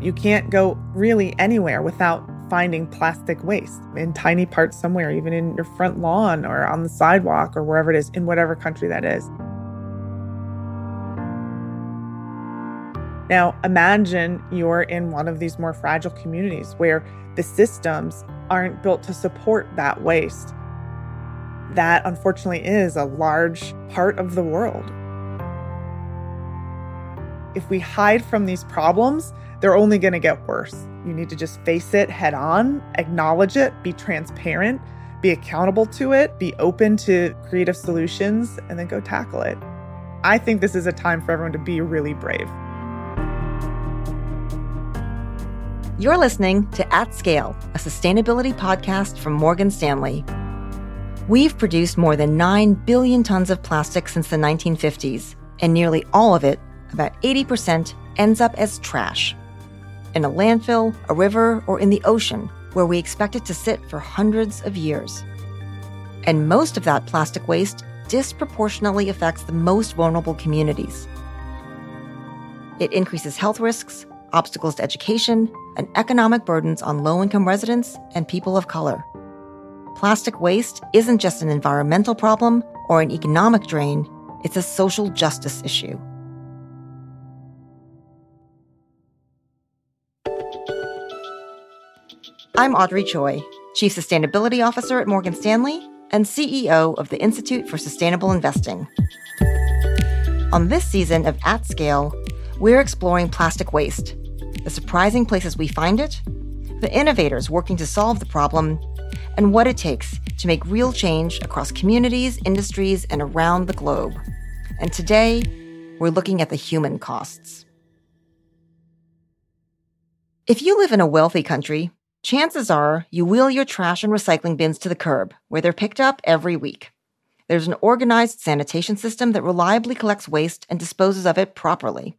You can't go really anywhere without finding plastic waste in tiny parts somewhere, even in your front lawn or on the sidewalk or wherever it is, in whatever country that is. Now, imagine you're in one of these more fragile communities where the systems aren't built to support that waste. That unfortunately is a large part of the world. If we hide from these problems, they're only going to get worse. You need to just face it head on, acknowledge it, be transparent, be accountable to it, be open to creative solutions, and then go tackle it. I think this is a time for everyone to be really brave. You're listening to At Scale, a sustainability podcast from Morgan Stanley. We've produced more than 9 billion tons of plastic since the 1950s, and nearly all of it, about 80%, ends up as trash. In a landfill, a river, or in the ocean, where we expect it to sit for hundreds of years. And most of that plastic waste disproportionately affects the most vulnerable communities. It increases health risks, obstacles to education, and economic burdens on low income residents and people of color. Plastic waste isn't just an environmental problem or an economic drain, it's a social justice issue. I'm Audrey Choi, Chief Sustainability Officer at Morgan Stanley and CEO of the Institute for Sustainable Investing. On this season of At Scale, we're exploring plastic waste, the surprising places we find it, the innovators working to solve the problem, and what it takes to make real change across communities, industries, and around the globe. And today, we're looking at the human costs. If you live in a wealthy country, chances are you wheel your trash and recycling bins to the curb, where they're picked up every week. There's an organized sanitation system that reliably collects waste and disposes of it properly.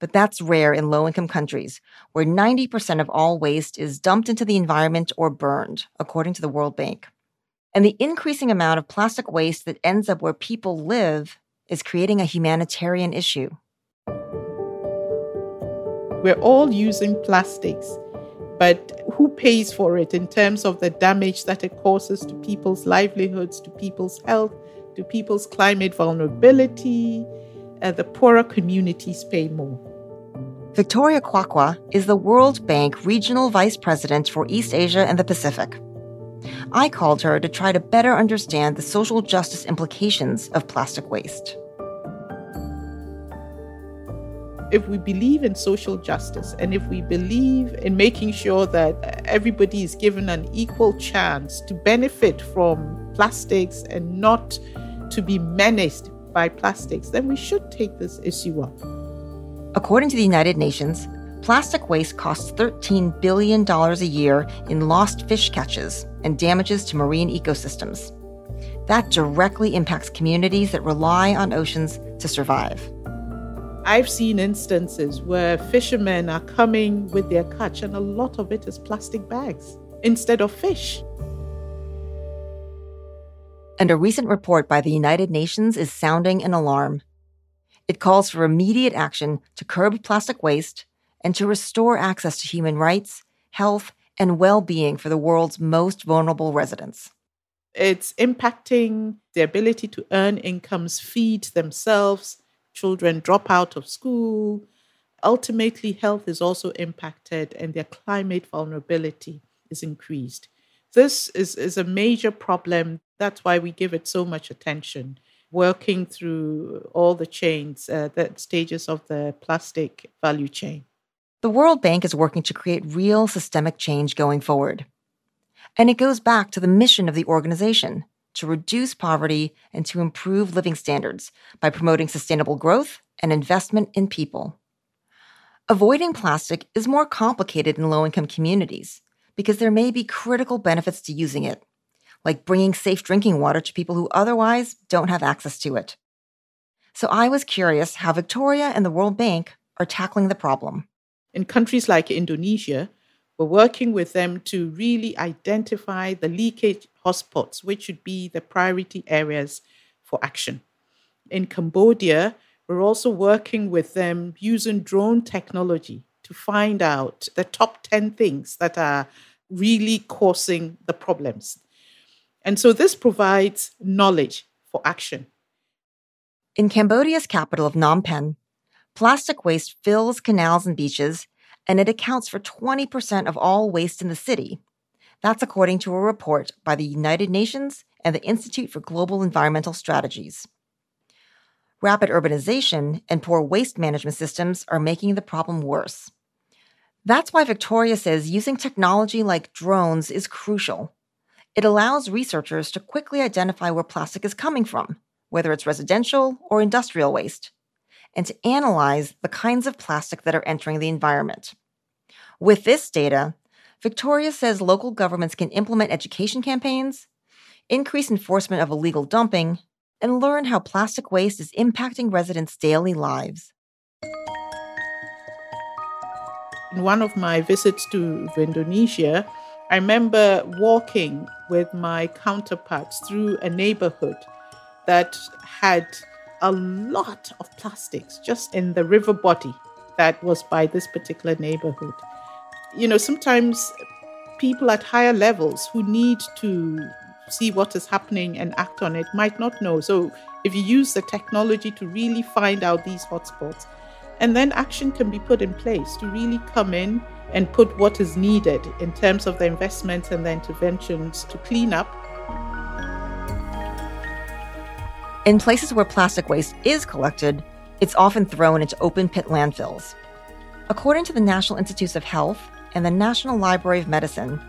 But that's rare in low income countries, where 90% of all waste is dumped into the environment or burned, according to the World Bank. And the increasing amount of plastic waste that ends up where people live is creating a humanitarian issue. We're all using plastics, but who pays for it in terms of the damage that it causes to people's livelihoods, to people's health, to people's climate vulnerability? Uh, the poorer communities pay more. Victoria Kwakwa is the World Bank Regional Vice President for East Asia and the Pacific. I called her to try to better understand the social justice implications of plastic waste. If we believe in social justice and if we believe in making sure that everybody is given an equal chance to benefit from plastics and not to be menaced by plastics, then we should take this issue up. According to the United Nations, plastic waste costs $13 billion a year in lost fish catches and damages to marine ecosystems. That directly impacts communities that rely on oceans to survive. I've seen instances where fishermen are coming with their catch, and a lot of it is plastic bags instead of fish. And a recent report by the United Nations is sounding an alarm. It calls for immediate action to curb plastic waste and to restore access to human rights, health, and well being for the world's most vulnerable residents. It's impacting the ability to earn incomes, feed themselves, children drop out of school. Ultimately, health is also impacted and their climate vulnerability is increased. This is, is a major problem. That's why we give it so much attention working through all the chains, uh, the stages of the plastic value chain. The World Bank is working to create real systemic change going forward. And it goes back to the mission of the organization to reduce poverty and to improve living standards by promoting sustainable growth and investment in people. Avoiding plastic is more complicated in low income communities because there may be critical benefits to using it, like bringing safe drinking water to people who otherwise don't have access to it. So I was curious how Victoria and the World Bank are tackling the problem. In countries like Indonesia, we're working with them to really identify the leakage hotspots, which should be the priority areas for action. In Cambodia, we're also working with them using drone technology to find out the top 10 things that are really causing the problems. And so this provides knowledge for action. In Cambodia's capital of Phnom Penh, plastic waste fills canals and beaches, and it accounts for 20% of all waste in the city. That's according to a report by the United Nations and the Institute for Global Environmental Strategies. Rapid urbanization and poor waste management systems are making the problem worse. That's why Victoria says using technology like drones is crucial. It allows researchers to quickly identify where plastic is coming from, whether it's residential or industrial waste, and to analyze the kinds of plastic that are entering the environment. With this data, Victoria says local governments can implement education campaigns, increase enforcement of illegal dumping, and learn how plastic waste is impacting residents' daily lives. In one of my visits to Indonesia, I remember walking with my counterparts through a neighborhood that had a lot of plastics just in the river body that was by this particular neighborhood. You know, sometimes people at higher levels who need to see what is happening and act on it might not know. So, if you use the technology to really find out these hotspots, and then action can be put in place to really come in and put what is needed in terms of the investments and the interventions to clean up. In places where plastic waste is collected, it's often thrown into open pit landfills. According to the National Institutes of Health and the National Library of Medicine,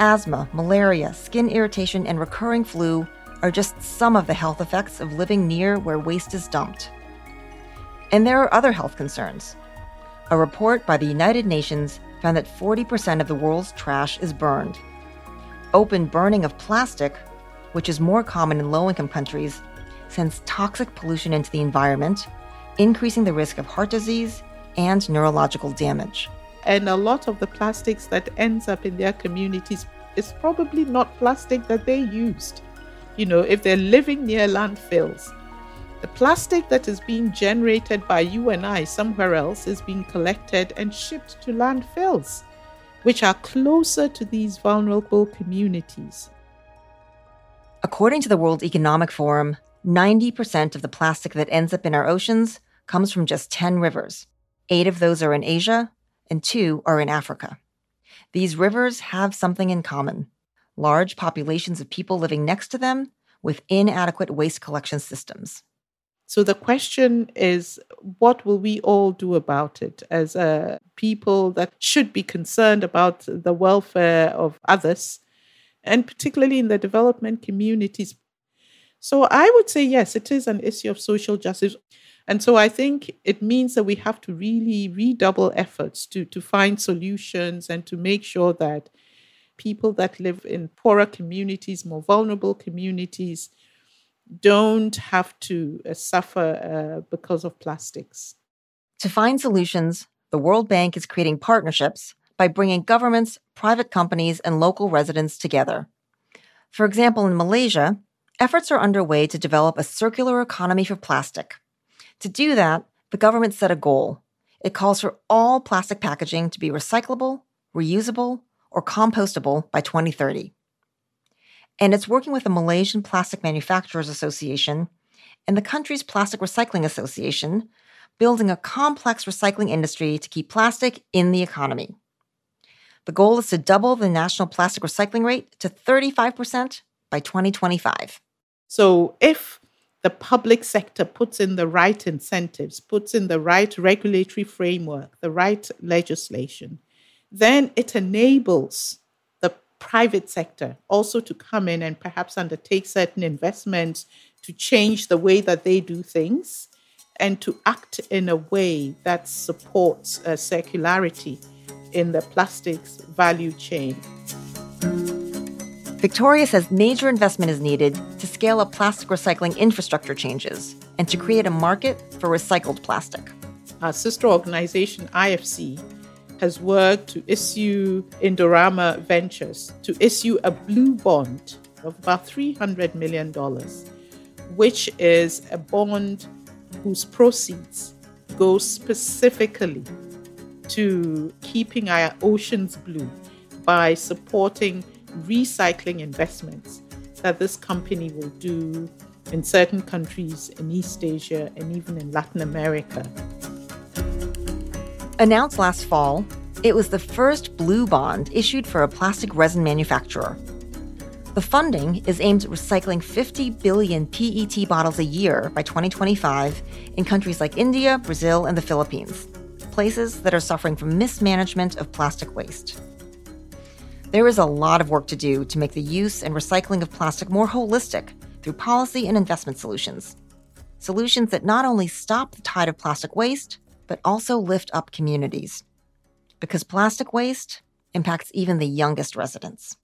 asthma, malaria, skin irritation, and recurring flu are just some of the health effects of living near where waste is dumped. And there are other health concerns. A report by the United Nations found that 40% of the world's trash is burned. Open burning of plastic, which is more common in low income countries, sends toxic pollution into the environment, increasing the risk of heart disease and neurological damage. And a lot of the plastics that ends up in their communities is probably not plastic that they used. You know, if they're living near landfills, the plastic that is being generated by you and I somewhere else is being collected and shipped to landfills, which are closer to these vulnerable communities. According to the World Economic Forum, 90% of the plastic that ends up in our oceans comes from just 10 rivers. Eight of those are in Asia, and two are in Africa. These rivers have something in common large populations of people living next to them with inadequate waste collection systems. So the question is what will we all do about it as uh, people that should be concerned about the welfare of others, and particularly in the development communities? So I would say, yes, it is an issue of social justice. And so I think it means that we have to really redouble efforts to, to find solutions and to make sure that people that live in poorer communities, more vulnerable communities, don't have to uh, suffer uh, because of plastics. To find solutions, the World Bank is creating partnerships by bringing governments, private companies, and local residents together. For example, in Malaysia, efforts are underway to develop a circular economy for plastic. To do that, the government set a goal. It calls for all plastic packaging to be recyclable, reusable, or compostable by 2030. And it's working with the Malaysian Plastic Manufacturers Association and the country's Plastic Recycling Association, building a complex recycling industry to keep plastic in the economy. The goal is to double the national plastic recycling rate to 35% by 2025. So, if the public sector puts in the right incentives, puts in the right regulatory framework, the right legislation, then it enables the private sector also to come in and perhaps undertake certain investments to change the way that they do things and to act in a way that supports uh, circularity in the plastics value chain. Victoria says major investment is needed scale up plastic recycling infrastructure changes and to create a market for recycled plastic. Our sister organization, IFC, has worked to issue Indorama Ventures to issue a blue bond of about $300 million, which is a bond whose proceeds go specifically to keeping our oceans blue by supporting recycling investments that this company will do in certain countries in East Asia and even in Latin America. Announced last fall, it was the first blue bond issued for a plastic resin manufacturer. The funding is aimed at recycling 50 billion PET bottles a year by 2025 in countries like India, Brazil, and the Philippines, places that are suffering from mismanagement of plastic waste. There is a lot of work to do to make the use and recycling of plastic more holistic through policy and investment solutions. Solutions that not only stop the tide of plastic waste, but also lift up communities. Because plastic waste impacts even the youngest residents.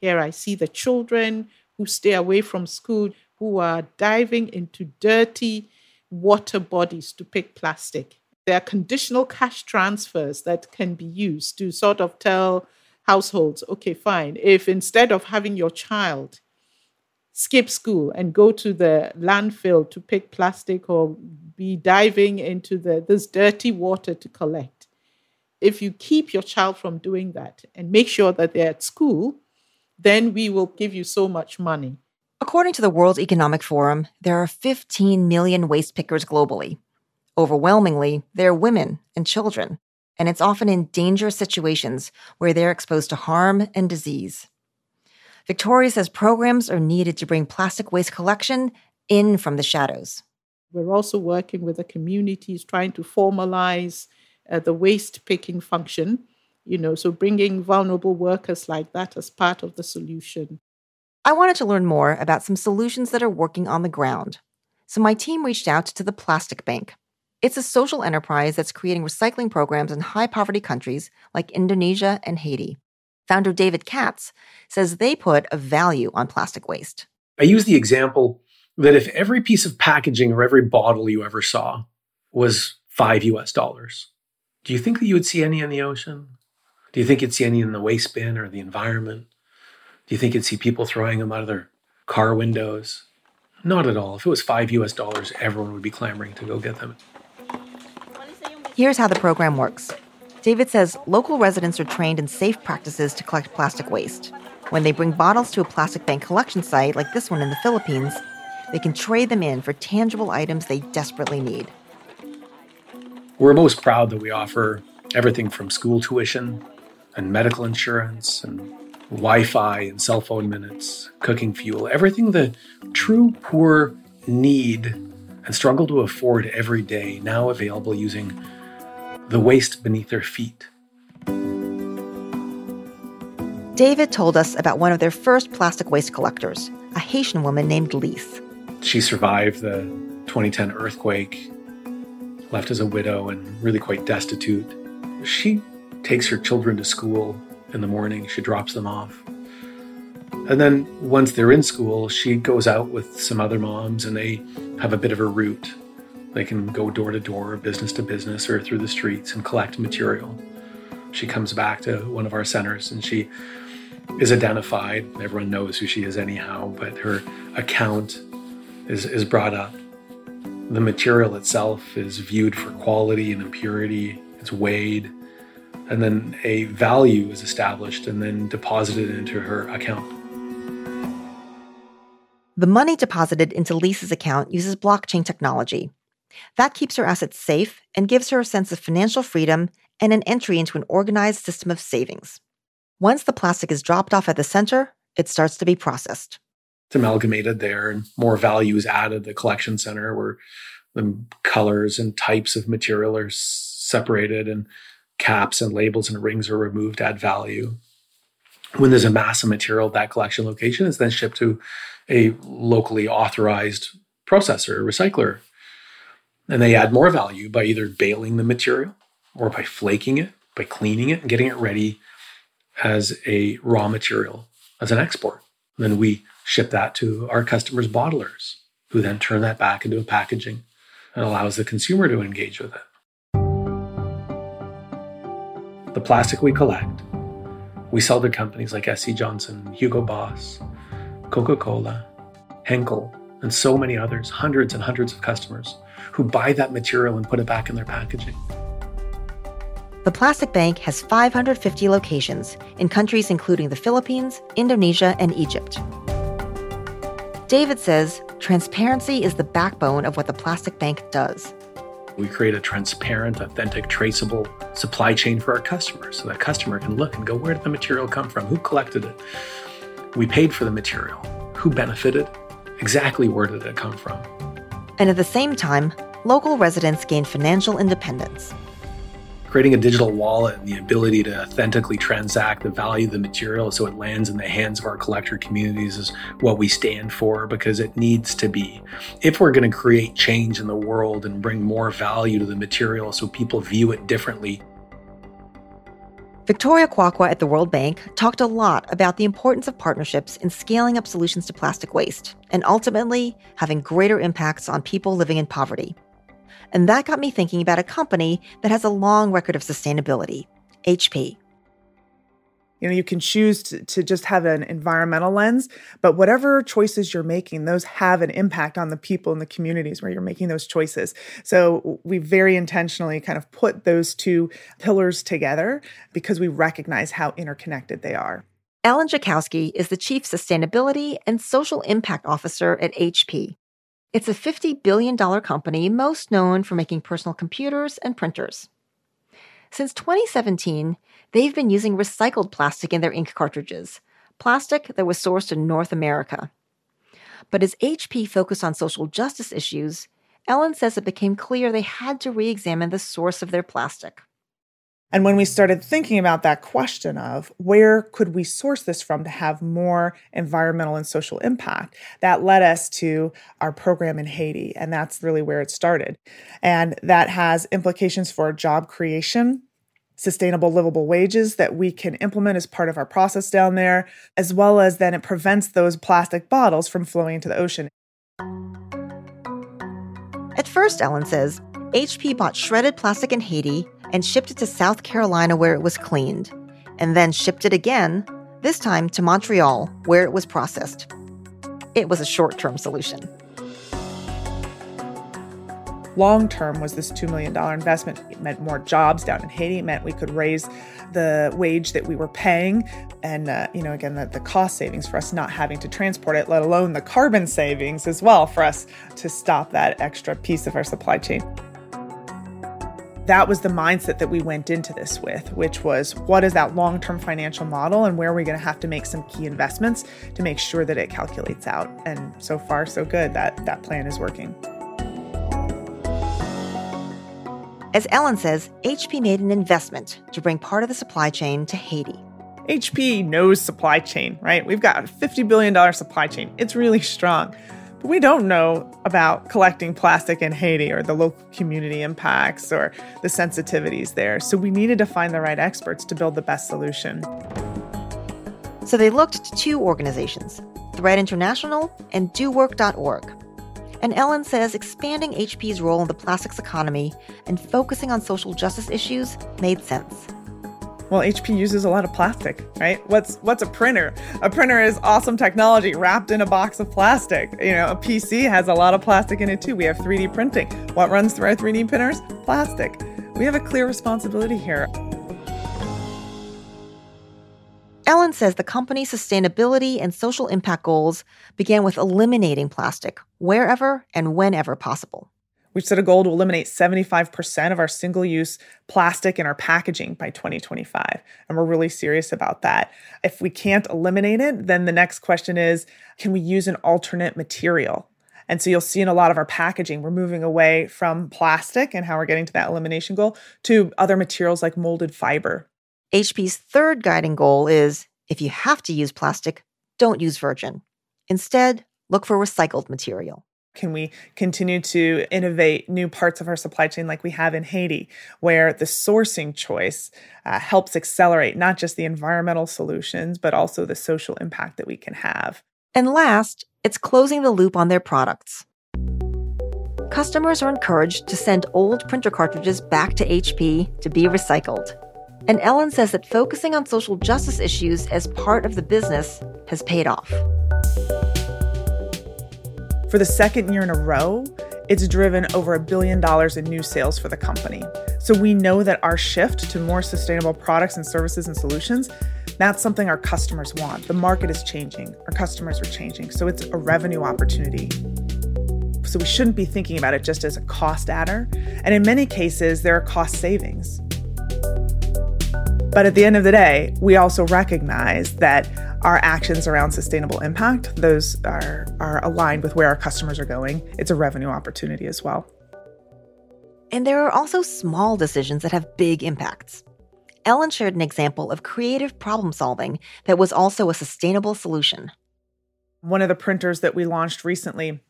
Here I see the children who stay away from school who are diving into dirty water bodies to pick plastic. There are conditional cash transfers that can be used to sort of tell households okay, fine, if instead of having your child skip school and go to the landfill to pick plastic or be diving into the, this dirty water to collect, if you keep your child from doing that and make sure that they're at school, then we will give you so much money. According to the World Economic Forum, there are 15 million waste pickers globally. Overwhelmingly, they're women and children, and it's often in dangerous situations where they're exposed to harm and disease. Victoria says programs are needed to bring plastic waste collection in from the shadows. We're also working with the communities trying to formalize uh, the waste picking function, you know, so bringing vulnerable workers like that as part of the solution. I wanted to learn more about some solutions that are working on the ground. So my team reached out to the Plastic Bank. It's a social enterprise that's creating recycling programs in high poverty countries like Indonesia and Haiti. Founder David Katz says they put a value on plastic waste. I use the example that if every piece of packaging or every bottle you ever saw was five US dollars, do you think that you would see any in the ocean? Do you think you'd see any in the waste bin or the environment? Do you think you'd see people throwing them out of their car windows? Not at all. If it was five US dollars, everyone would be clamoring to go get them. Here's how the program works David says local residents are trained in safe practices to collect plastic waste. When they bring bottles to a plastic bank collection site like this one in the Philippines, they can trade them in for tangible items they desperately need. We're most proud that we offer everything from school tuition and medical insurance and Wi Fi and cell phone minutes, cooking fuel, everything the true poor need and struggle to afford every day, now available using the waste beneath their feet. David told us about one of their first plastic waste collectors, a Haitian woman named Lise. She survived the 2010 earthquake, left as a widow and really quite destitute. She takes her children to school in the morning, she drops them off. And then once they're in school, she goes out with some other moms and they have a bit of a route they can go door to door, business to business, or through the streets and collect material. She comes back to one of our centers and she is identified. Everyone knows who she is, anyhow, but her account is, is brought up. The material itself is viewed for quality and impurity, it's weighed, and then a value is established and then deposited into her account. The money deposited into Lisa's account uses blockchain technology, that keeps her assets safe and gives her a sense of financial freedom and an entry into an organized system of savings. Once the plastic is dropped off at the center, it starts to be processed. It's amalgamated there, and more value is added. To the collection center, where the colors and types of material are separated, and caps and labels and rings are removed, add value. When there's a mass of material, that collection location is then shipped to a locally authorized processor, or recycler, and they add more value by either baling the material or by flaking it, by cleaning it and getting it ready as a raw material, as an export. And then we ship that to our customers' bottlers, who then turn that back into a packaging and allows the consumer to engage with it. The plastic we collect, we sell to companies like SC Johnson, Hugo Boss, Coca Cola, Henkel, and so many others, hundreds and hundreds of customers who buy that material and put it back in their packaging. The Plastic Bank has 550 locations in countries including the Philippines, Indonesia, and Egypt. David says transparency is the backbone of what the Plastic Bank does. We create a transparent, authentic, traceable supply chain for our customers so that customer can look and go, where did the material come from? Who collected it? We paid for the material. Who benefited? Exactly where did it come from? And at the same time, local residents gain financial independence creating a digital wallet and the ability to authentically transact the value of the material so it lands in the hands of our collector communities is what we stand for because it needs to be. If we're going to create change in the world and bring more value to the material so people view it differently, Victoria Kwakwa at the World Bank talked a lot about the importance of partnerships in scaling up solutions to plastic waste and ultimately having greater impacts on people living in poverty. And that got me thinking about a company that has a long record of sustainability HP. You know, you can choose to, to, just have an environmental lens, but whatever choices you're making, those have an impact on the people in the communities where you're making those choices. So we very intentionally kind of put those two pillars together because we recognize how interconnected they are. Ellen Jackowski is the Chief Sustainability and Social Impact Officer at HP. It's a $50 billion company most known for making personal computers and printers. Since 2017, they've been using recycled plastic in their ink cartridges, plastic that was sourced in North America. But as HP focused on social justice issues, Ellen says it became clear they had to re examine the source of their plastic. And when we started thinking about that question of where could we source this from to have more environmental and social impact, that led us to our program in Haiti. And that's really where it started. And that has implications for job creation, sustainable livable wages that we can implement as part of our process down there, as well as then it prevents those plastic bottles from flowing into the ocean. At first, Ellen says, HP bought shredded plastic in Haiti and shipped it to South Carolina where it was cleaned, and then shipped it again, this time to Montreal where it was processed. It was a short term solution. Long term was this $2 million investment. It meant more jobs down in Haiti. It meant we could raise the wage that we were paying. And, uh, you know, again, the, the cost savings for us not having to transport it, let alone the carbon savings as well for us to stop that extra piece of our supply chain that was the mindset that we went into this with, which was what is that long term financial model and where are we going to have to make some key investments to make sure that it calculates out. And so far, so good that that plan is working. As Ellen says, HP made an investment to bring part of the supply chain to Haiti. HP knows supply chain, right? We've got a $50 billion supply chain. It's really strong. But we don't know about collecting plastic in Haiti or the local community impacts or the sensitivities there. So we needed to find the right experts to build the best solution. So they looked to two organizations, Thread International and DoWork.org. And Ellen says expanding HP's role in the plastics economy and focusing on social justice issues made sense. Well, HP uses a lot of plastic, right? What's what's a printer? A printer is awesome technology wrapped in a box of plastic. You know, a PC has a lot of plastic in it too. We have 3D printing. What runs through our 3D printers? Plastic. We have a clear responsibility here. Ellen says the company's sustainability and social impact goals began with eliminating plastic wherever and whenever possible. We've set a goal to eliminate 75% of our single use plastic in our packaging by 2025. And we're really serious about that. If we can't eliminate it, then the next question is can we use an alternate material? And so you'll see in a lot of our packaging, we're moving away from plastic and how we're getting to that elimination goal to other materials like molded fiber. HP's third guiding goal is if you have to use plastic, don't use virgin. Instead, look for recycled material. Can we continue to innovate new parts of our supply chain like we have in Haiti, where the sourcing choice uh, helps accelerate not just the environmental solutions, but also the social impact that we can have? And last, it's closing the loop on their products. Customers are encouraged to send old printer cartridges back to HP to be recycled. And Ellen says that focusing on social justice issues as part of the business has paid off. For the second year in a row, it's driven over a billion dollars in new sales for the company. So we know that our shift to more sustainable products and services and solutions, that's something our customers want. The market is changing, our customers are changing. So it's a revenue opportunity. So we shouldn't be thinking about it just as a cost adder. And in many cases, there are cost savings. But at the end of the day, we also recognize that our actions around sustainable impact, those are, are aligned with where our customers are going. It's a revenue opportunity as well. And there are also small decisions that have big impacts. Ellen shared an example of creative problem solving that was also a sustainable solution. One of the printers that we launched recently,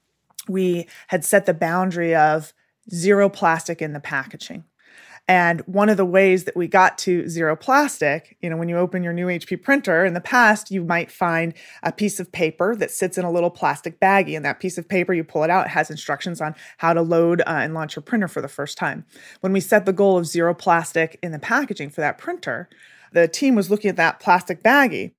we had set the boundary of zero plastic in the packaging. And one of the ways that we got to zero plastic, you know, when you open your new HP printer in the past, you might find a piece of paper that sits in a little plastic baggie. And that piece of paper, you pull it out, it has instructions on how to load uh, and launch your printer for the first time. When we set the goal of zero plastic in the packaging for that printer, the team was looking at that plastic baggie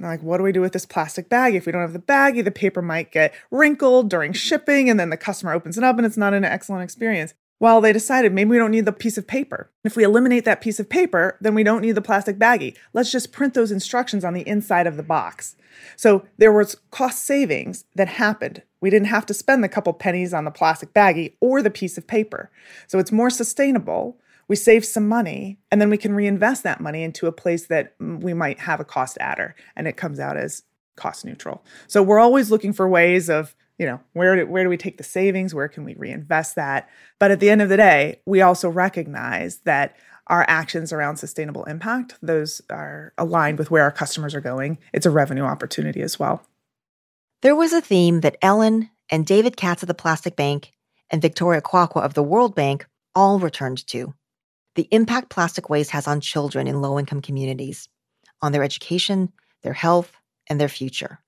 like, what do we do with this plastic bag? If we don't have the baggie, the paper might get wrinkled during shipping, and then the customer opens it up and it's not an excellent experience. Well, they decided maybe we don't need the piece of paper. If we eliminate that piece of paper, then we don't need the plastic baggie. Let's just print those instructions on the inside of the box. So there was cost savings that happened. We didn't have to spend the couple pennies on the plastic baggie or the piece of paper. So it's more sustainable. We save some money and then we can reinvest that money into a place that mm, we might have a cost adder and it comes out as cost neutral. So we're always looking for ways of you know where do, where do we take the savings? Where can we reinvest that? But at the end of the day we also recognize that our actions around sustainable impact those are aligned with where our customers are going. It's a revenue opportunity as well. There was a theme that ellen and david katz of the plastic bank and victoria kwakwa of the world bank all returned to. The impact plastic waste has on children in low income communities on their education their health and their future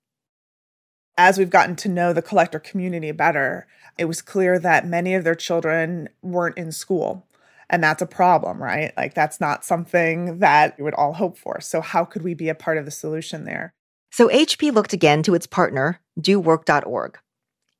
as we've gotten to know the collector community better, it was clear that many of their children weren't in school. And that's a problem, right? Like, that's not something that we would all hope for. So, how could we be a part of the solution there? So, HP looked again to its partner, dowork.org.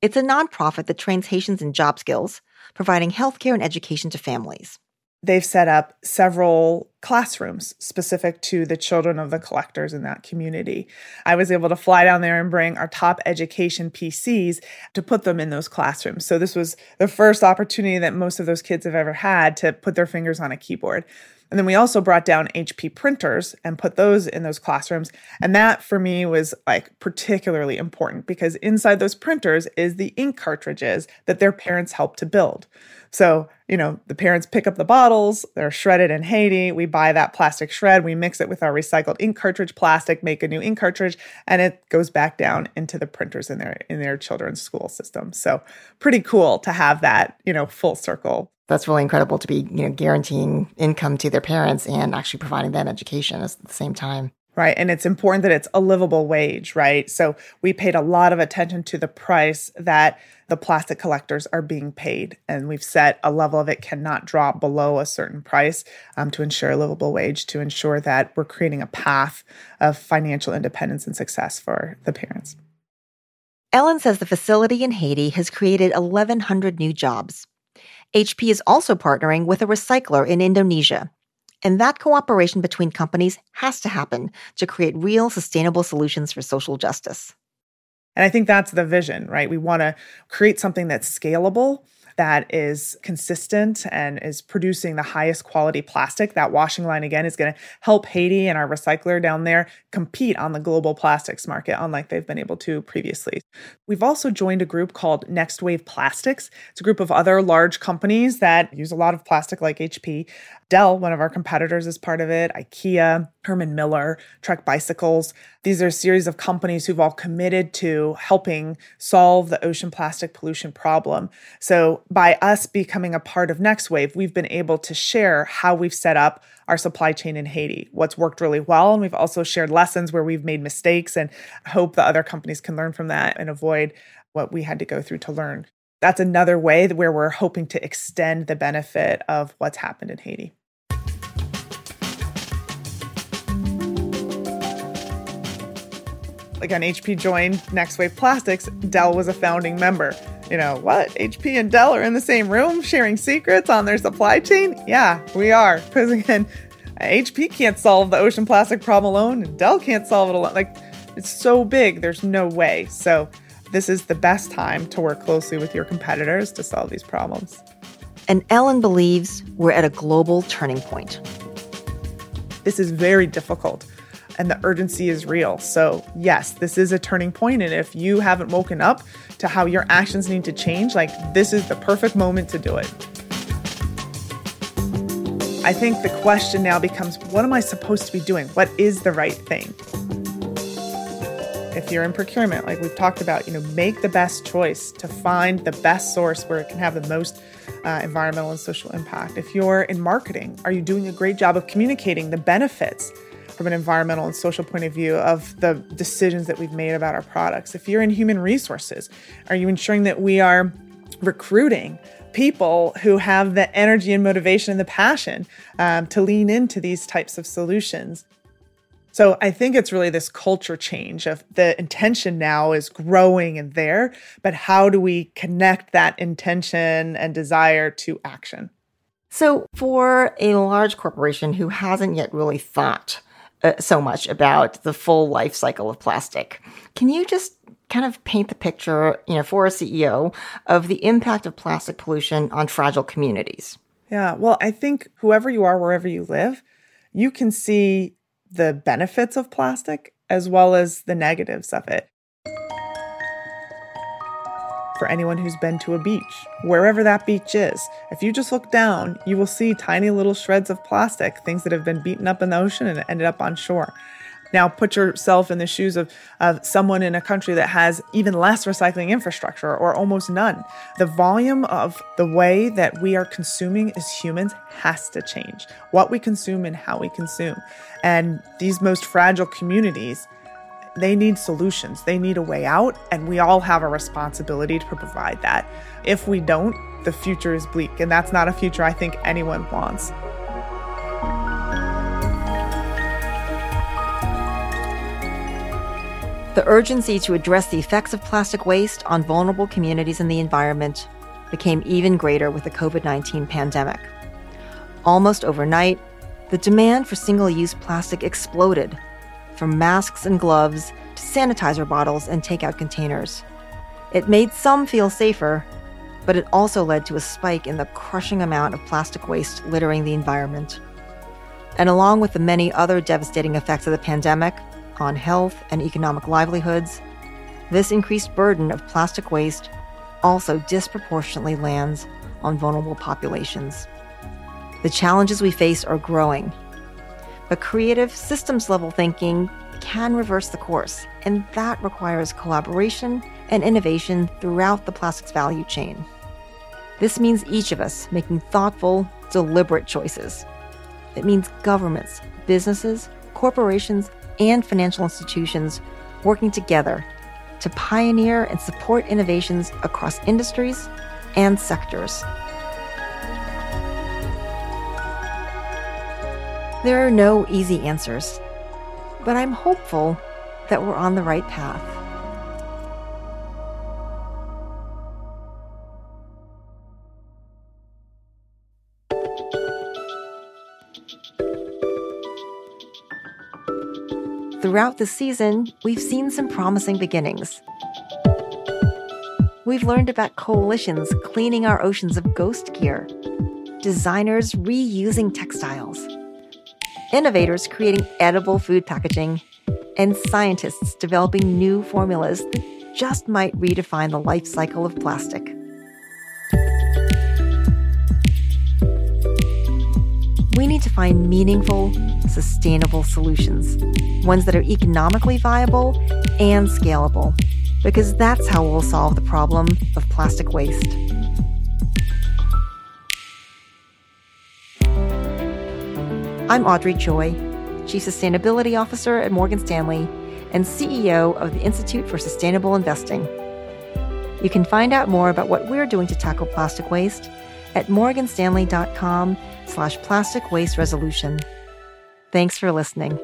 It's a nonprofit that trains Haitians in job skills, providing healthcare and education to families they've set up several classrooms specific to the children of the collectors in that community. I was able to fly down there and bring our top education PCs to put them in those classrooms. So this was the first opportunity that most of those kids have ever had to put their fingers on a keyboard. And then we also brought down HP printers and put those in those classrooms. And that for me was like particularly important because inside those printers is the ink cartridges that their parents helped to build. So, you know, the parents pick up the bottles, they're shredded in Haiti. We buy that plastic shred, we mix it with our recycled ink cartridge plastic, make a new ink cartridge, and it goes back down into the printers in their in their children's school system. So, pretty cool to have that, you know, full circle. That's really incredible to be, you know, guaranteeing income to their parents and actually providing them education at the same time right? And it's important that it's a livable wage, right? So we paid a lot of attention to the price that the plastic collectors are being paid. And we've set a level of it cannot drop below a certain price um, to ensure a livable wage, to ensure that we're creating a path of financial independence and success for the parents. Ellen says the facility in Haiti has created 1,100 new jobs. HP is also partnering with a recycler in Indonesia and that cooperation between companies has to happen to create real sustainable solutions for social justice. And I think that's the vision, right? We want to create something that's scalable that is consistent and is producing the highest quality plastic. That washing line, again, is going to help Haiti and our recycler down there compete on the global plastics market, unlike they've been able to previously. We've also joined a group called Next Wave Plastics. It's a group of other large companies that use a lot of plastic like HP. Dell, one of our competitors, is part of it, IKEA, Herman Miller, Trek Bicycles. These are a series of companies who've all committed to helping solve the ocean plastic pollution problem. So, by us becoming a part of Next Wave, we've been able to share how we've set up our supply chain in Haiti, what's worked really well. And we've also shared lessons where we've made mistakes and hope that other companies can learn from that and avoid what we had to go through to learn. That's another way where we're hoping to extend the benefit of what's happened in Haiti. Again, HP joined Next Wave Plastics. Dell was a founding member. You know, what? HP and Dell are in the same room sharing secrets on their supply chain? Yeah, we are. Because again, HP can't solve the ocean plastic problem alone, and Dell can't solve it alone. Like, it's so big, there's no way. So, this is the best time to work closely with your competitors to solve these problems. And Ellen believes we're at a global turning point. This is very difficult and the urgency is real. So, yes, this is a turning point. And if you haven't woken up to how your actions need to change, like this is the perfect moment to do it. I think the question now becomes what am I supposed to be doing? What is the right thing? If you're in procurement, like we've talked about, you know, make the best choice to find the best source where it can have the most uh, environmental and social impact. If you're in marketing, are you doing a great job of communicating the benefits from an environmental and social point of view of the decisions that we've made about our products? If you're in human resources, are you ensuring that we are recruiting people who have the energy and motivation and the passion um, to lean into these types of solutions? So I think it's really this culture change of the intention now is growing and there, but how do we connect that intention and desire to action? So, for a large corporation who hasn't yet really thought uh, so much about the full life cycle of plastic, can you just kind of paint the picture, you know, for a CEO of the impact of plastic pollution on fragile communities? Yeah, well, I think whoever you are, wherever you live, you can see the benefits of plastic as well as the negatives of it. For anyone who's been to a beach, wherever that beach is, if you just look down, you will see tiny little shreds of plastic, things that have been beaten up in the ocean and ended up on shore. Now, put yourself in the shoes of, of someone in a country that has even less recycling infrastructure or almost none. The volume of the way that we are consuming as humans has to change. What we consume and how we consume. And these most fragile communities, they need solutions. They need a way out, and we all have a responsibility to provide that. If we don't, the future is bleak, and that's not a future I think anyone wants. The urgency to address the effects of plastic waste on vulnerable communities and the environment became even greater with the COVID 19 pandemic. Almost overnight, the demand for single use plastic exploded, from masks and gloves to sanitizer bottles and takeout containers. It made some feel safer, but it also led to a spike in the crushing amount of plastic waste littering the environment. And along with the many other devastating effects of the pandemic, on health and economic livelihoods, this increased burden of plastic waste also disproportionately lands on vulnerable populations. The challenges we face are growing, but creative systems level thinking can reverse the course, and that requires collaboration and innovation throughout the plastics value chain. This means each of us making thoughtful, deliberate choices. It means governments, businesses, corporations, and financial institutions working together to pioneer and support innovations across industries and sectors. There are no easy answers, but I'm hopeful that we're on the right path. Throughout the season, we've seen some promising beginnings. We've learned about coalitions cleaning our oceans of ghost gear, designers reusing textiles, innovators creating edible food packaging, and scientists developing new formulas that just might redefine the life cycle of plastic. Find meaningful, sustainable solutions, ones that are economically viable and scalable, because that's how we'll solve the problem of plastic waste. I'm Audrey Choi, Chief Sustainability Officer at Morgan Stanley and CEO of the Institute for Sustainable Investing. You can find out more about what we're doing to tackle plastic waste at morganstanley.com slash plastic waste resolution. Thanks for listening.